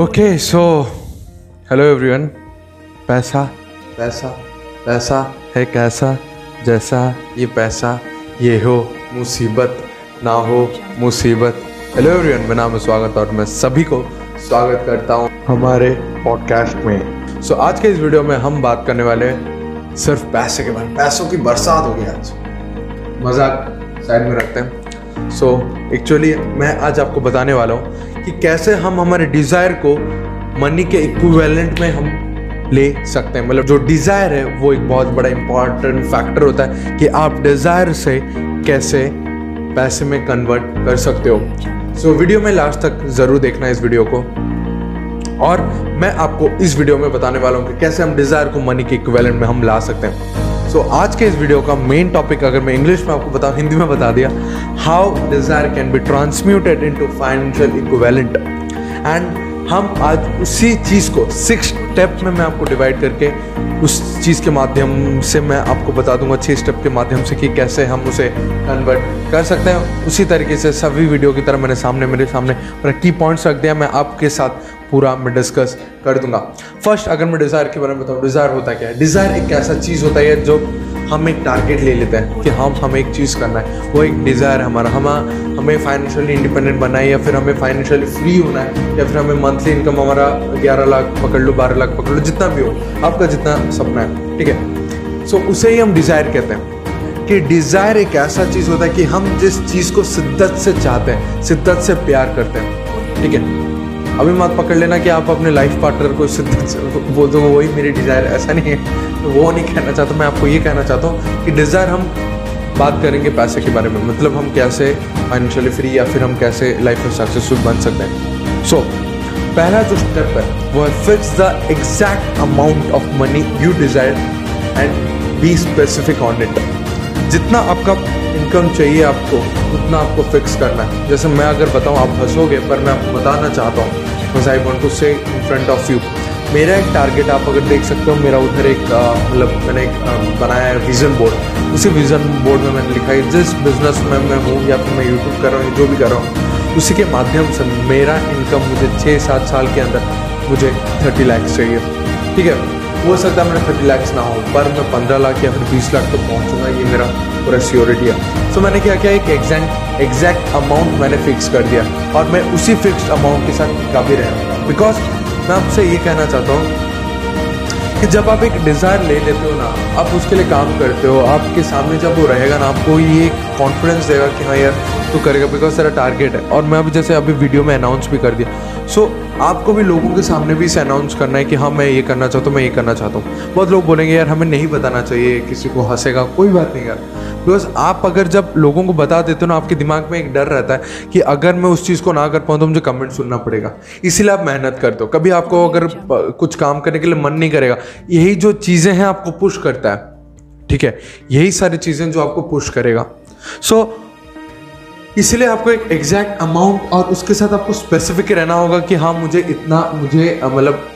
Okay so hello everyone पैसा? पैसा पैसा। है कैसा? जैसा? ये पैसा। ये हो मुसीबत ना हो मुसीबत। हेलो एवरीवन मेरा नाम है स्वागत और मैं सभी को स्वागत करता हूँ हमारे पॉडकास्ट में। सो so, आज के इस वीडियो में हम बात करने वाले हैं सिर्फ़ पैसे के बारे में। पैसों की बरसात होगी आज। मज़ाक साइड में रखते हैं। सो so, एक्चुअली मैं आज आपको बताने वाला हूँ कि कैसे हम हमारे डिज़ायर को मनी के इक्विवेलेंट में हम ले सकते हैं। मतलब जो डिज़ायर है वो एक बहुत बड़ा इंपॉर्टेंट फैक्टर होता है कि आप डिज़ायर से कैसे पैसे में कन्वर्ट कर सकते हो। सो so, वीडियो में लास्ट तक ज़रूर देखना इस वीडियो को। और मैं आपको इस वीडियो में बताने वाला हूँ कि कैसे हम डिज़ायर को मनी के इक्वेलेंट में हम ला सकते हैं। सो so, आज के इस वीडियो का मेन टॉपिक अगर मैं इंग्लिश में आपको बताऊँ हिंदी में बता दिया how desire can be transmuted into financial equivalent and हम आज उसी चीज़ को सिक्स स्टेप में मैं आपको डिवाइड करके उस चीज़ के माध्यम से मैं आपको बता दूँगा छः स्टेप के माध्यम से कि कैसे हम उसे कन्वर्ट कर सकते हैं। उसी तरीके से सभी वीडियो की तरह मैंने सामने मेरे सामने की पॉइंट्स रख दिया। मैं आपके साथ पूरा मैं डिस्कस कर दूँगा। फ़र्स्ट अगर मैं डिज़ायर के बारे में बताऊँ डिज़ायर होता क्या है? डिज़ायर एक ऐसा चीज़ होता है जो हम एक टारगेट ले लेते हैं कि हम, हमें एक चीज़ करना है। वो एक डिज़ायर है हमारा। हम, हमें फाइनेंशियली इंडिपेंडेंट बनना है या फिर हमें फाइनेंशियली फ्री होना है या फिर हमें मंथली इनकम हमारा ग्यारह लाख पकड़ लो, बारह लाख पकड़ लो, जितना भी हो, आपका जितना सपना है, ठीक है? सो उसे ही हम डिज़ायर कहते हैं कि डिज़ायर एक ऐसा चीज़ होता है कि हम जिस चीज़ को शिद्दत से चाहते हैं शिद्दत से प्यार करते हैं, ठीक है? अभी मत पकड़ लेना कि आप अपने लाइफ पार्टनर को शिद्दत से बोल दो, वही मेरी डिज़ायर ऐसा नहीं है। तो वो नहीं कहना चाहता, मैं आपको ये कहना चाहता हूँ कि डिज़ायर हम बात करेंगे पैसे के बारे में मतलब हम कैसे फाइनेंशियली फ्री या फिर हम कैसे लाइफ में सक्सेसफुल बन सकते हैं। सो पहला जो स्टेप है, वो है fix the exact amount of money you desire and be specific on it जितना आपका इनकम चाहिए आपको, उतना आपको फिक्स करना है। जैसे मैं अगर बताऊँ, आप हंसोगे, पर मैं आपको बताना चाहता हूँ बिकॉज़ आई वॉन्ट टू से इन फ्रंट ऑफ़ यू मेरा एक टारगेट आप अगर देख सकते हो, मेरा उधर एक मतलब मैंने एक बनाया है विज़न बोर्ड उसी विज़न बोर्ड में मैंने लिखा है, जिस बिज़नेस में मैं हूँ या फिर मैं यूट्यूब कर रहा हूँ जो भी कर रहा हूँ, उसी के माध्यम से मेरा इनकम मुझे छः सात साल के अंदर मुझे थर्टी लैक्स चाहिए। ठीक है? हो सकता है मेरा थर्टी लैक्स ना हो, पर मैं पंद्रह लाख या फिर बीस लाख तक तो पहुँचूँगा, ये मेरा पूरा श्योरिटी है। सो मैंने क्या किया? एक एग्जैक्ट एग्जैक्ट अमाउंट मैंने फिक्स कर दिया। और मैं उसी फिक्स अमाउंट के साथ काफ़ी रहा बिकॉज़ मैं आपसे ये कहना चाहता हूँ कि जब आप एक डिज़ायर ले लेते हो ना, आप उसके लिए काम करते हो, आपके सामने जब वो रहेगा ना, आपको ये कॉन्फिडेंस देगा कि हाँ यार तू करेगा बिकॉज़ तेरा टारगेट है। और मैं अभी जैसे अभी वीडियो में अनाउंस भी कर दिया। सो so, आपको भी लोगों के सामने भी इसे अनाउंस करना है कि हाँ मैं ये करना चाहता हूँ मैं ये करना चाहता हूँ। बहुत लोग बोलेंगे यार हमें नहीं बताना चाहिए किसी को हंसेगा कोई बात नहीं यार। बिकॉज़ आप अगर जब लोगों को बता देते हो ना आपके दिमाग में एक डर रहता है कि अगर मैं उस चीज़ को ना कर पाऊँ तो मुझे कमेंट सुनना पड़ेगा। इसीलिए आप मेहनत करते हो। कभी आपको अगर कुछ काम करने के लिए मन नहीं करेगा यही जो चीज़ें हैं आपको पुश करता है। ठीक है? यही सारी चीज़ें जो आपको पुश करेगा। सो so, इसलिए आपको एक एग्जैक्ट अमाउंट और उसके साथ आपको स्पेसिफिक रहना होगा कि हाँ मुझे इतना, मुझे मतलब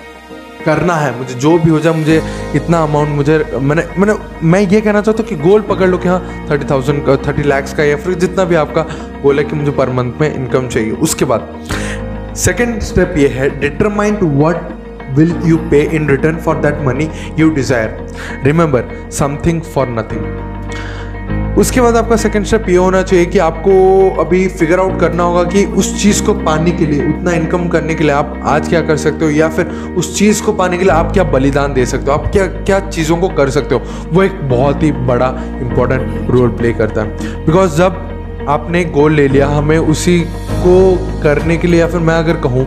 करना है, मुझे जो भी हो जाए, मुझे इतना अमाउंट मुझे, मैंने मैंने, मैं ये कहना चाहता हूँ कि गोल पकड़ लो कि हाँ थर्टी थाउज़ेंड का थर्टी लैक्स का या फिर जितना भी आपका गोल है कि मुझे पर मंथ में इनकम चाहिए। उसके बाद सेकेंड स्टेप ये है determine to what will you pay in return for that money you desire remember, something for nothing उसके बाद आपका सेकंड स्टेप ये होना चाहिए कि आपको अभी फिगर आउट करना होगा कि उस चीज़ को पाने के लिए उतना इनकम करने के लिए आप आज क्या कर सकते हो या फिर उस चीज़ को पाने के लिए आप क्या बलिदान दे सकते हो आप क्या क्या चीज़ों को कर सकते हो वो एक बहुत ही बड़ा इंपॉर्टेंट रोल प्ले करता है। बिकॉज़ जब आपने गोल ले लिया हमें उसी को करने के लिए या फिर मैं अगर कहूँ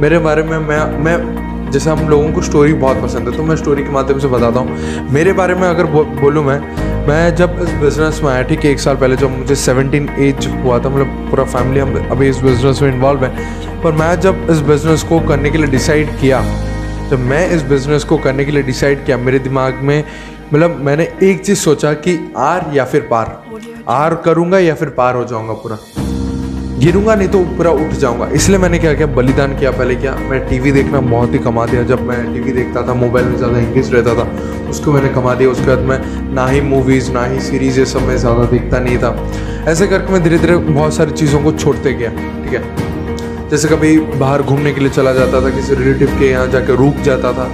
मेरे बारे में मैं मैं जैसे हम लोगों को स्टोरी बहुत पसंद है तो मैं स्टोरी के माध्यम से बताता हूँ। मेरे बारे में अगर बो, बोलूँ मैं मैं जब इस बिज़नेस में आया ठीक है एक साल पहले जब मुझे 17 एज हुआ था मतलब पूरा फैमिली हम अभी इस बिज़नेस में इन्वॉल्व है। पर मैं जब इस बिज़नेस को करने के लिए डिसाइड किया जब मैं इस बिज़नेस को करने के लिए डिसाइड किया मेरे दिमाग में मतलब मैंने एक चीज़ सोचा कि आर या फिर पार। आर करूँगा या फिर पार हो जाऊँगा पूरा। गिरूँगा, नहीं तो पूरा उठ जाऊँगा। इसलिए मैंने क्या किया बलिदान किया पहले क्या? मैं टीवी देखना बहुत ही कमा दिया। जब मैं टीवी देखता था, मोबाइल में ज़्यादा इंग्लिश रहता था, उसको मैंने कमा दिया। उसके बाद मैं ना ही मूवीज़ ना ही सीरीज़ ये सब मैं ज़्यादा देखता नहीं था। ऐसे करके मैं धीरे धीरे बहुत सारी चीज़ों को छोड़ते गया, ठीक है? जैसे कभी बाहर घूमने के लिए चला जाता था, किसी रिलेटिव के यहाँ जाकर रुक जाता था,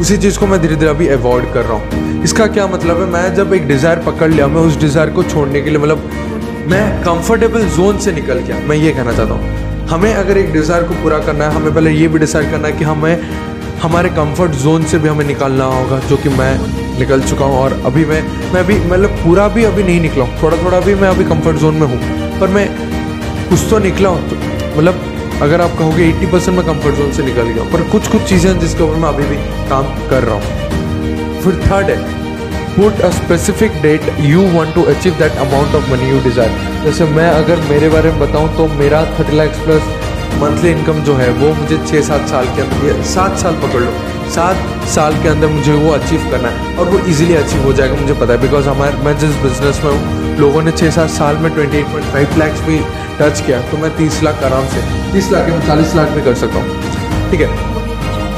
उसी चीज़ को मैं धीरे धीरे अभी अवॉइड कर रहा हूँ। इसका क्या मतलब है? मैं जब एक डिज़ायर पकड़ लिया, मैं उस डिज़ायर को छोड़ने के लिए मतलब मैं कंफर्टेबल जोन से निकल गया। मैं ये कहना चाहता हूँ, हमें अगर एक डिज़ायर को पूरा करना है, हमें पहले ये भी डिसाइड करना है कि हमें, हमारे कंफर्ट जोन से भी हमें निकलना होगा, जो कि मैं निकल चुका हूँ और अभी मैं मैं अभी मतलब पूरा भी अभी नहीं निकला हूँ। थोड़ा थोड़ा भी मैं अभी कंफर्ट जोन में हूँ, पर मैं कुछ तो निकला हूँ। तो मतलब अगर आप कहोगे 80 परसेंट मैं कंफर्ट जोन से निकल गया पर कुछ कुछ चीज़ें हैं जिसके ऊपर मैं अभी भी काम कर रहा हूँ। फिर थर्ड है put a specific date you want to achieve that amount of money you desire जैसे मैं अगर मेरे बारे में बताऊँ तो मेरा thirty lakhs plus monthly income जो है, वो मुझे छः सात साल के अंदर सात साल पकड़ लो। सात साल के अंदर मुझे वो अचीव करना है और वो इजीली अचीव हो जाएगा, मुझे पता है। बिकॉज़ हमारे, मैं जिस बिज़नेस में हूँ, लोगों ने छः सात साल में twenty eight point five lakhs भी टच किया तो मैं तीस लाख आराम से, तीस लाख या चालीस लाख भी कर सकता हूँ। ठीक है?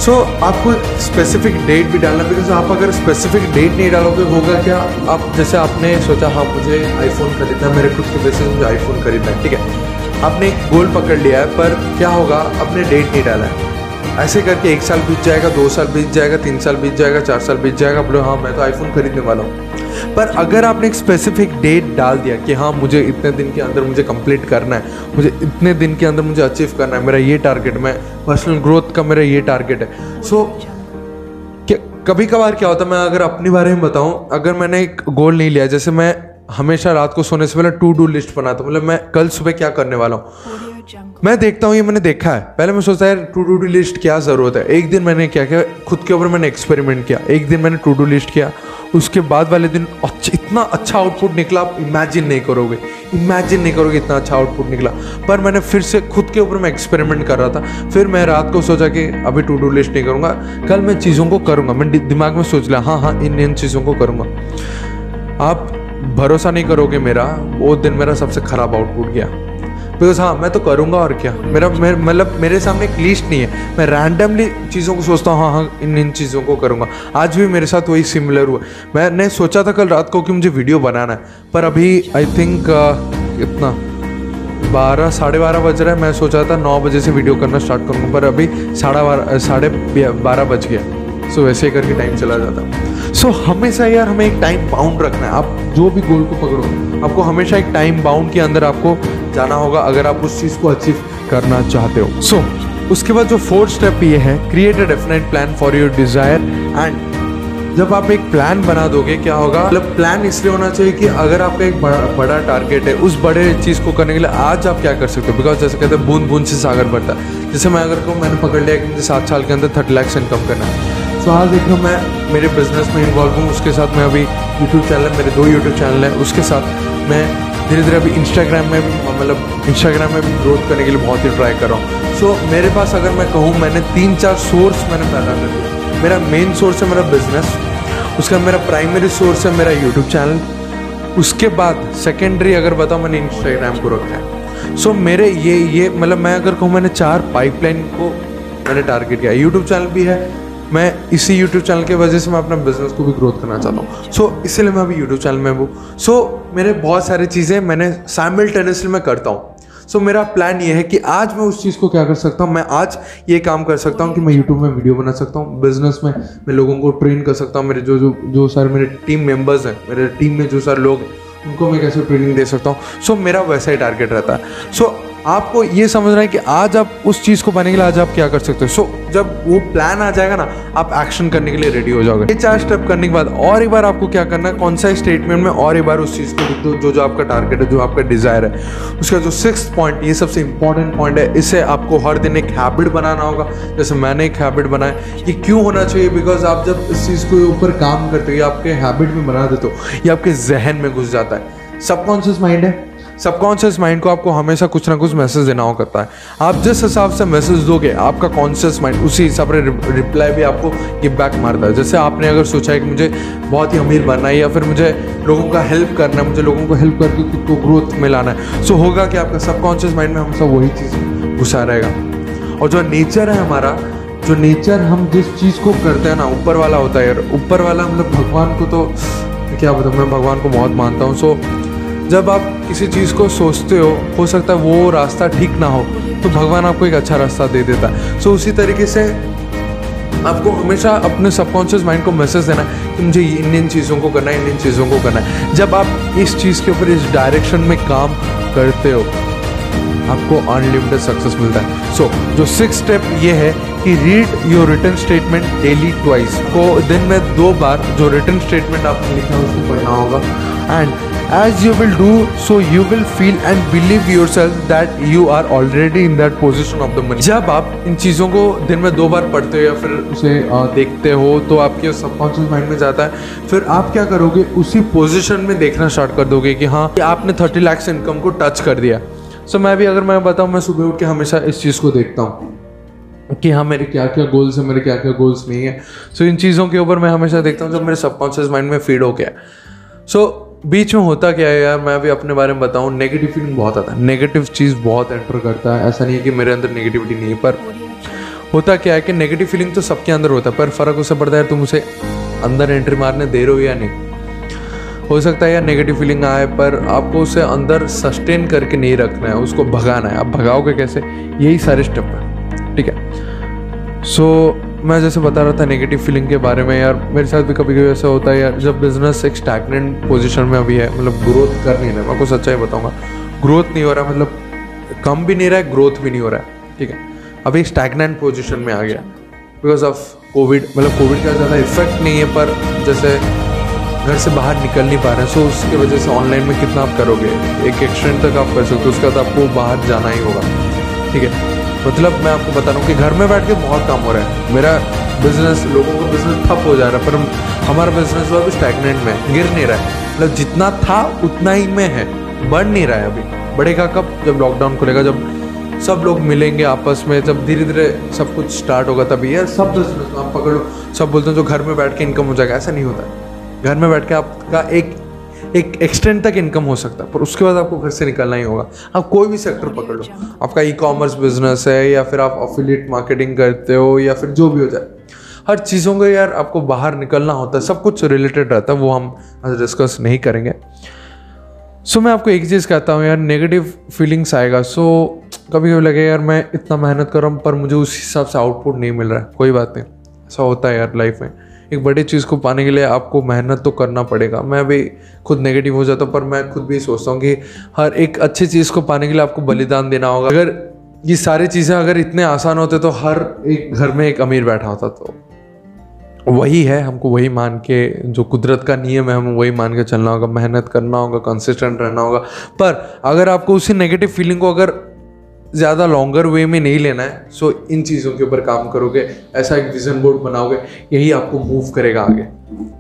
सो so, आपको स्पेसिफिक डेट भी डालना बिकॉज़ आप अगर स्पेसिफिक डेट नहीं डालोगे होगा क्या? आप जैसे आपने सोचा हाँ मुझे आईफोन खरीदना मेरे खुद के पैसे मुझे आईफोन खरीदना है ठीक है? आपने एक गोल पकड़ लिया है पर क्या होगा? आपने डेट नहीं डाला है। ऐसे करके एक साल बीत जाएगा, दो साल बीत जाएगा, तीन साल बीत जाएगा, चार साल बीत जाएगा, बोले हाँ मैं तो आईफोन खरीदने वाला हूँ। पर अगर आपने एक स्पेसिफिक डेट डाल दिया कि हाँ मुझे इतने दिन के अंदर मुझे कंप्लीट करना है, मुझे इतने दिन के अंदर मुझे अचीव करना है, मेरा ये टारगेट मैं पर्सनल ग्रोथ का मेरा ये टारगेट है। सो कभी कभार क्या होता है, मैं अगर अपने बारे में बताऊँ, अगर मैंने एक गोल नहीं लिया, जैसे मैं हमेशा रात को सोने से पहले टू डू लिस्ट बनाता हूँ। मतलब मैं कल सुबह क्या करने वाला हूँ? मैं देखता हूँ, ये मैंने देखा है। पहले मैं सोचता है टू डू लिस्ट क्या ज़रूरत है? एक दिन मैंने क्या किया? खुद के ऊपर मैंने एक्सपेरिमेंट किया। एक दिन मैंने टू डू लिस्ट किया। उसके बाद वाले दिन अच्छा इतना अच्छा आउटपुट निकला, आप इमेजिन नहीं करोगे। इमेजिन नहीं करोगे इतना अच्छा आउटपुट निकला। पर मैंने फिर से खुद के ऊपर मैं एक्सपेरिमेंट कर रहा था। फिर मैं रात को सोचा कि अभी टू डू लिस्ट नहीं करूँगा। कल मैं चीज़ों को करूँगा। मैं दिमाग में सोच लिया हाँ हाँ इन इन चीज़ों को करूँगा। आप भरोसा नहीं करोगे मेरा, वो दिन मेरा सबसे ख़राब आउटपुट गया। बिकॉज़ हाँ मैं तो करूँगा और क्या? मेरा मतलब मेरे सामने एक लिस्ट नहीं है। मैं रैंडमली चीज़ों को सोचता हूँ हाँ हाँ इन इन चीज़ों को करूँगा। आज भी मेरे साथ वही सिमिलर हुआ। मैंने सोचा था कल रात को कि मुझे वीडियो बनाना है, पर अभी आई थिंक इतना बारह, साढ़े बारह बज रहा है। मैं सोचा था नौ बजे से वीडियो करना स्टार्ट करूँगा, पर अभी साढ़े बारह साढ़े बारह बज गया। सो so, वैसे करके टाइम चला जाता। सो so, हमेशा यार हमें एक टाइम बाउंड रखना है। आप जो भी गोल को पकड़ो आपको हमेशा एक टाइम बाउंड के अंदर आपको जाना होगा अगर आप उस चीज़ को अचीव करना चाहते हो। सो so, उसके बाद जो फोर्थ स्टेप ये है create a definite plan for your desire and जब आप एक प्लान बना दोगे क्या होगा? मतलब प्लान इसलिए होना चाहिए कि अगर आपका एक बड़ा बड़ा टारगेट है उस बड़े चीज़ को करने के लिए आज आप क्या कर सकते हो? बिकॉज़ जैसे कहते हैं बूंद बूंद से सागर बढ़ता। है जैसे मैं अगर कहूँ मैंने पकड़ लिया कि मुझे सात साल के अंदर थर्टी लैक्स इनकम करना है। सो आज देख लो मैं मेरे बिज़नेस में इन्वॉल्व हूँ उसके साथ मैं अभी यूट्यूब चैनल मेरे दो यूट्यूब चैनल हैं उसके साथ मैं धीरे धीरे अभी इंस्टाग्राम में मतलब इंस्टाग्राम में भी ग्रोथ करने के लिए बहुत ही ट्राई कर रहा हूँ। सो so, मेरे पास अगर मैं कहूँ मैंने तीन चार सोर्स मैंने पैदा कर दिया मेरा मेन सोर्स है मेरा बिज़नेस उसका मेरा प्राइमरी सोर्स है मेरा यूट्यूब चैनल उसके बाद सेकेंडरी अगर बताऊँ मैंने इंस्टाग्राम को रखा है। सो so, मेरे ये ये मतलब मैं अगर कहूँ मैंने चार पाइपलाइन को मैंने टारगेट किया यूट्यूब चैनल भी है मैं इसी यूट्यूब चैनल की वजह से मैं अपना बिज़नेस को भी ग्रोथ करना चाहता हूँ। सो so, इसलिए मैं अभी यूट्यूब चैनल में हूँ। सो so, मेरे बहुत सारी चीज़ें मैंने साइमल्टेनियसली मैं करता हूँ। सो so, मेरा प्लान ये है कि आज मैं उस चीज़ को क्या कर सकता हूँ मैं आज ये काम कर सकता हूँ कि मैं यूट्यूब में वीडियो बना सकता हूँ बिज़नेस में मैं लोगों को ट्रेन कर सकता हूँ मेरे जो जो जो सारे मेरे टीम मेंबर्स हैं मेरे टीम में जो सारे लोग हैं उनको मैं कैसे ट्रेनिंग दे सकता हूँ। सो so, मेरा वैसा ही टारगेट रहता है। सो so, आपको ये समझना है कि आज आप उस चीज़ को पाने के लिए आज आप क्या कर सकते हो। सो so, जब वो प्लान आ जाएगा ना आप एक्शन करने के लिए रेडी हो जाओगे। ये चार स्टेप करने के बाद और एक बार आपको क्या करना है कौन सा स्टेटमेंट में और एक बार उस चीज़ को लिख दो जो जो आपका टारगेट है जो आपका डिज़ायर है। उसका जो सिक्स पॉइंट ये सबसे इंपॉर्टेंट पॉइंट है इसे आपको हर दिन एक हैबिट बनाना होगा। जैसे मैंने एक हैबिट बनाया ये क्यों होना चाहिए? बिकॉज़ आप जब इस चीज़ के ऊपर काम करते हो या आपके हैबिट में बना देते हो ये आपके जहन में घुस जाता है। सबकॉन्शियस माइंड है? सबकॉन्शियस माइंड को आपको हमेशा कुछ ना कुछ मैसेज देना हो करता है। आप जिस हिसाब से मैसेज दोगे, आपका कॉन्शियस माइंड उसी हिसाब से रिप्लाई भी आपको गिव बैक मारता है। जैसे आपने अगर सोचा है कि मुझे बहुत ही अमीर बनना है या फिर मुझे लोगों का हेल्प करना है, मुझे लोगों को हेल्प करके खुद को ग्रोथ में लाना है सो होगा कि आपका सबकॉन्शियस माइंड में हमेशा वही चीज़ घुसा रहेगा। और जो नेचर है हमारा, जो नेचर हम जिस चीज़ को करते हैं ना, ऊपर वाला होता है यार। ऊपर वाला मतलब भगवान को तो क्या बताऊँ, मैं भगवान को बहुत मानता हूँ। सो जब आप किसी चीज़ को सोचते हो हो सकता है वो रास्ता ठीक ना हो तो भगवान आपको एक अच्छा रास्ता दे देता है। सो उसी तरीके से आपको हमेशा अपने सबकॉन्शियस माइंड को मैसेज देना है कि मुझे इन चीज़ों को करना है इन चीज़ों को करना है। जब आप इस चीज़ के ऊपर इस डायरेक्शन में काम करते हो आपको अनलिमिटेड सक्सेस मिलता है। सो so, जो सिक्स स्टेप ये है कि read your return statement daily twice को दिन में दो बार जो रिटर्न स्टेटमेंट आपने लिखा है उसको पढ़ना होगा। And as you will do so you will feel and believe yourself that you are already in that position of the money. जब आप इन चीज़ों को दिन में दो बार पढ़ते हो या फिर उसे देखते हो तो आपके सबकॉन्शियस माइंड में जाता है। फिर आप क्या करोगे? उसी पोजीशन में देखना स्टार्ट कर दोगे कि हाँ आपने थर्टी लैक्स इनकम को टच कर दिया। सो मैं भी अगर मैं बताऊँ मैं सुबह उठ के हमेशा इस चीज़ को देखता हूँ कि हाँ मेरे क्या क्या गोल्स हैं मेरे क्या क्या गोल्स नहीं है। सो so, इन चीज़ों के ऊपर मैं हमेशा देखता हूँ जब मेरे सबकॉन्शियस माइंड में फ़ीड हो गया। सो so, बीच में होता क्या है यार मैं भी अपने बारे में बताऊँ नेगेटिव फीलिंग बहुत आता है। नेगेटिव चीज़ बहुत एंटर करता है। ऐसा नहीं है कि मेरे अंदर नेगेटिविटी नहीं है पर होता क्या है कि नेगेटिव फीलिंग तो सबके अंदर होता है पर फ़र्क उससे पड़ता है तुम उसे अंदर एंट्री मारने दे रहे हो या नहीं। हो सकता है यार नेगेटिव फीलिंग आए पर आपको उसे अंदर सस्टेन करके नहीं रखना है उसको भगाना है। आप भगाओगे कैसे? यही सारे स्टेप है। ठीक है। सो so, मैं जैसे बता रहा था नेगेटिव फीलिंग के बारे में, यार, मेरे साथ भी कभी कभी ऐसा होता है, यार, जब बिज़नेस एक स्टैगनेंट पोजीशन में अभी है मतलब ग्रोथ कर नहीं रहा मैं आपको सच्चाई बताऊँगा ग्रोथ नहीं हो रहा मतलब कम भी नहीं रहा है ग्रोथ भी नहीं हो रहा है, ठीक है? अभी स्टैगनेंट पोजिशन में आ गया बिकॉज़ ऑफ़ कोविड मतलब कोविड का ज़्यादा इफ़ेक्ट नहीं है, पर जैसे घर से बाहर निकल नहीं पा रहे हैं सो उसकी वजह से ऑनलाइन में कितना आप करोगे? एक एक्सटेंट तक आप कर सकते हो, उसके बाद आपको बाहर जाना ही होगा, ठीक है? मतलब मैं आपको बता रहा हूँ कि घर में बैठ के बहुत काम हो रहा है। मेरा बिज़नेस लोगों का बिज़नेस ठप हो जा रहा है, पर हमारा बिज़नेस वो अभी स्टैगनेंट में गिर नहीं रहा है। मतलब जितना था, उतना ही में है, बढ़ नहीं रहा है अभी। बढ़ेगा कब? जब लॉकडाउन खुलेगा, जब सब लोग मिलेंगे आपस में, जब धीरे धीरे सब कुछ स्टार्ट होगा तभी। यार, सब बिज़नेस आप पकड़ सब बोलते हैं, जो घर में बैठ के इनकम हो जाएगा। ऐसा नहीं होता। घर में बैठ के आपका एक एक एक्सटेंड तक इनकम हो सकता है पर उसके बाद आपको घर से निकलना ही होगा। आप कोई भी सेक्टर पकड़ लो। आपका ई कॉमर्स बिज़नेस है या फिर आप अफिलिएट मार्केटिंग करते हो या फिर जो भी हो जाए। हर चीज़ों को यार आपको बाहर निकलना होता है सब कुछ रिलेटेड रहता है वो हम डिस्कस नहीं करेंगे। सो so, मैं आपको एक चीज़ कहता हूँ यार नेगेटिव फीलिंग्स आएगा। सो so, कभी कभी लगे यार मैं इतना मेहनत कर रहा हूँ पर मुझे उस हिसाब से आउटपुट नहीं मिल रहा है। कोई बात नहीं। ऐसा होता है यार लाइफ में। एक बड़ी चीज़ को पाने के लिए आपको मेहनत तो करना पड़ेगा। मैं भी खुद नेगेटिव हो जाता हूँ, पर मैं खुद भी सोचता हूँ कि हर एक अच्छी चीज़ को पाने के लिए आपको बलिदान देना होगा। अगर ये सारी चीज़ें अगर इतने आसान होते तो हर एक घर में एक अमीर बैठा होता तो। वही है, हमको वही मान के जो कुदरत का नियम है हमें वही मान के चलना होगा, मेहनत करना होगा कंसिस्टेंट रहना होगा। पर अगर आपको उसी नेगेटिव फीलिंग को अगर ज़्यादा लॉन्गर वे में नहीं लेना है सो इन चीज़ों के ऊपर काम करोगे ऐसा एक विजन बोर्ड बनाओगे यही आपको मूव करेगा आगे।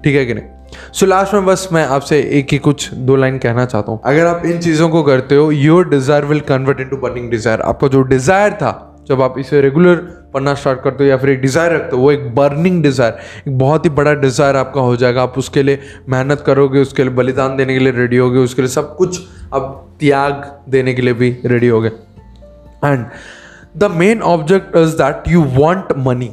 ठीक है कि नहीं? सो so, लास्ट में बस मैं आपसे एक ही कुछ दो लाइन कहना चाहता हूँ। अगर आप इन चीज़ों को करते हो your desire will convert into burning desire आपका जो डिज़ायर था जब आप इसे रेगुलर पढ़ना स्टार्ट करते हो या फिर एक डिज़ायर रखते हो वो एक बर्निंग डिज़ायर एक बहुत ही बड़ा डिज़ायर आपका हो जाएगा। आप उसके लिए मेहनत करोगे उसके लिए बलिदान देने के लिए रेडी होगे उसके लिए सब कुछ अब त्याग देने के लिए भी रेडी होगे। And the main object is that you want money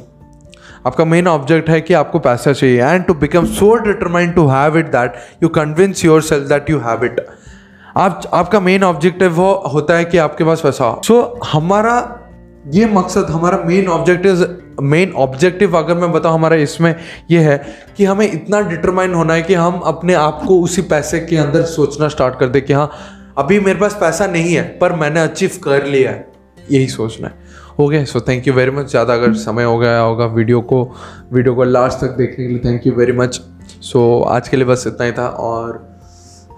आपका मेन ऑब्जेक्ट है कि आपको पैसा चाहिए। And to become so determined to have it that you convince yourself that you have it आप आपका मेन ऑब्जेक्टिव वो होता है कि आपके पास पैसा। हो सो so, हमारा ये मकसद हमारा मेन ऑब्जेक्टिव मेन ऑब्जेक्टिव अगर मैं बताऊँ हमारा इसमें ये है कि हमें इतना डिटरमाइन होना है कि हम अपने आप को उसी पैसे के अंदर सोचना स्टार्ट कर दे कि हाँ अभी मेरे पास पैसा नहीं है पर मैंने अचीव कर लिया है। यही सोचना है। हो गया so thank you very much ज़्यादा अगर समय हो गया होगा वीडियो को वीडियो को लास्ट तक देखने के लिए thank you very much so आज के लिए बस इतना ही था और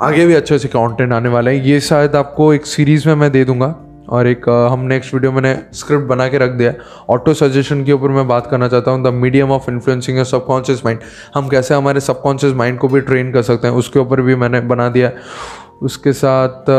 आगे भी अच्छे अच्छे कंटेंट आने वाले हैं। ये शायद आपको एक सीरीज़ में मैं दे दूँगा और एक हम नेक्स्ट वीडियो मैंने स्क्रिप्ट बना के रख दिया ऑटो सजेशन के ऊपर मैं बात करना चाहता हूँ। The medium of influencing sub subconscious mind हम कैसे हमारे सबकॉन्शियस माइंड को भी ट्रेन कर सकते हैं, उसके ऊपर भी मैंने बना दिया उसके साथ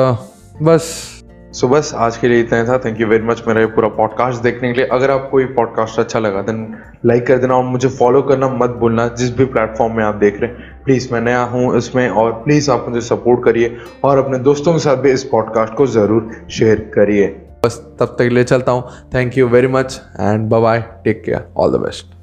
बस। सो बस आज के लिए इतना ही था। थैंक यू वेरी मच मेरा ये पूरा पॉडकास्ट देखने के लिए। अगर आपको ये पॉडकास्ट अच्छा लगा देन लाइक कर देना और मुझे फॉलो करना मत भूलना। जिस भी प्लेटफॉर्म में आप देख रहे हैं प्लीज़ मैं नया हूँ इसमें और प्लीज़ आप मुझे सपोर्ट करिए और अपने दोस्तों के साथ भी इस पॉडकास्ट को ज़रूर शेयर करिए। बस तब तक ले चलता हूँ। Thank you very much and bye take care all the best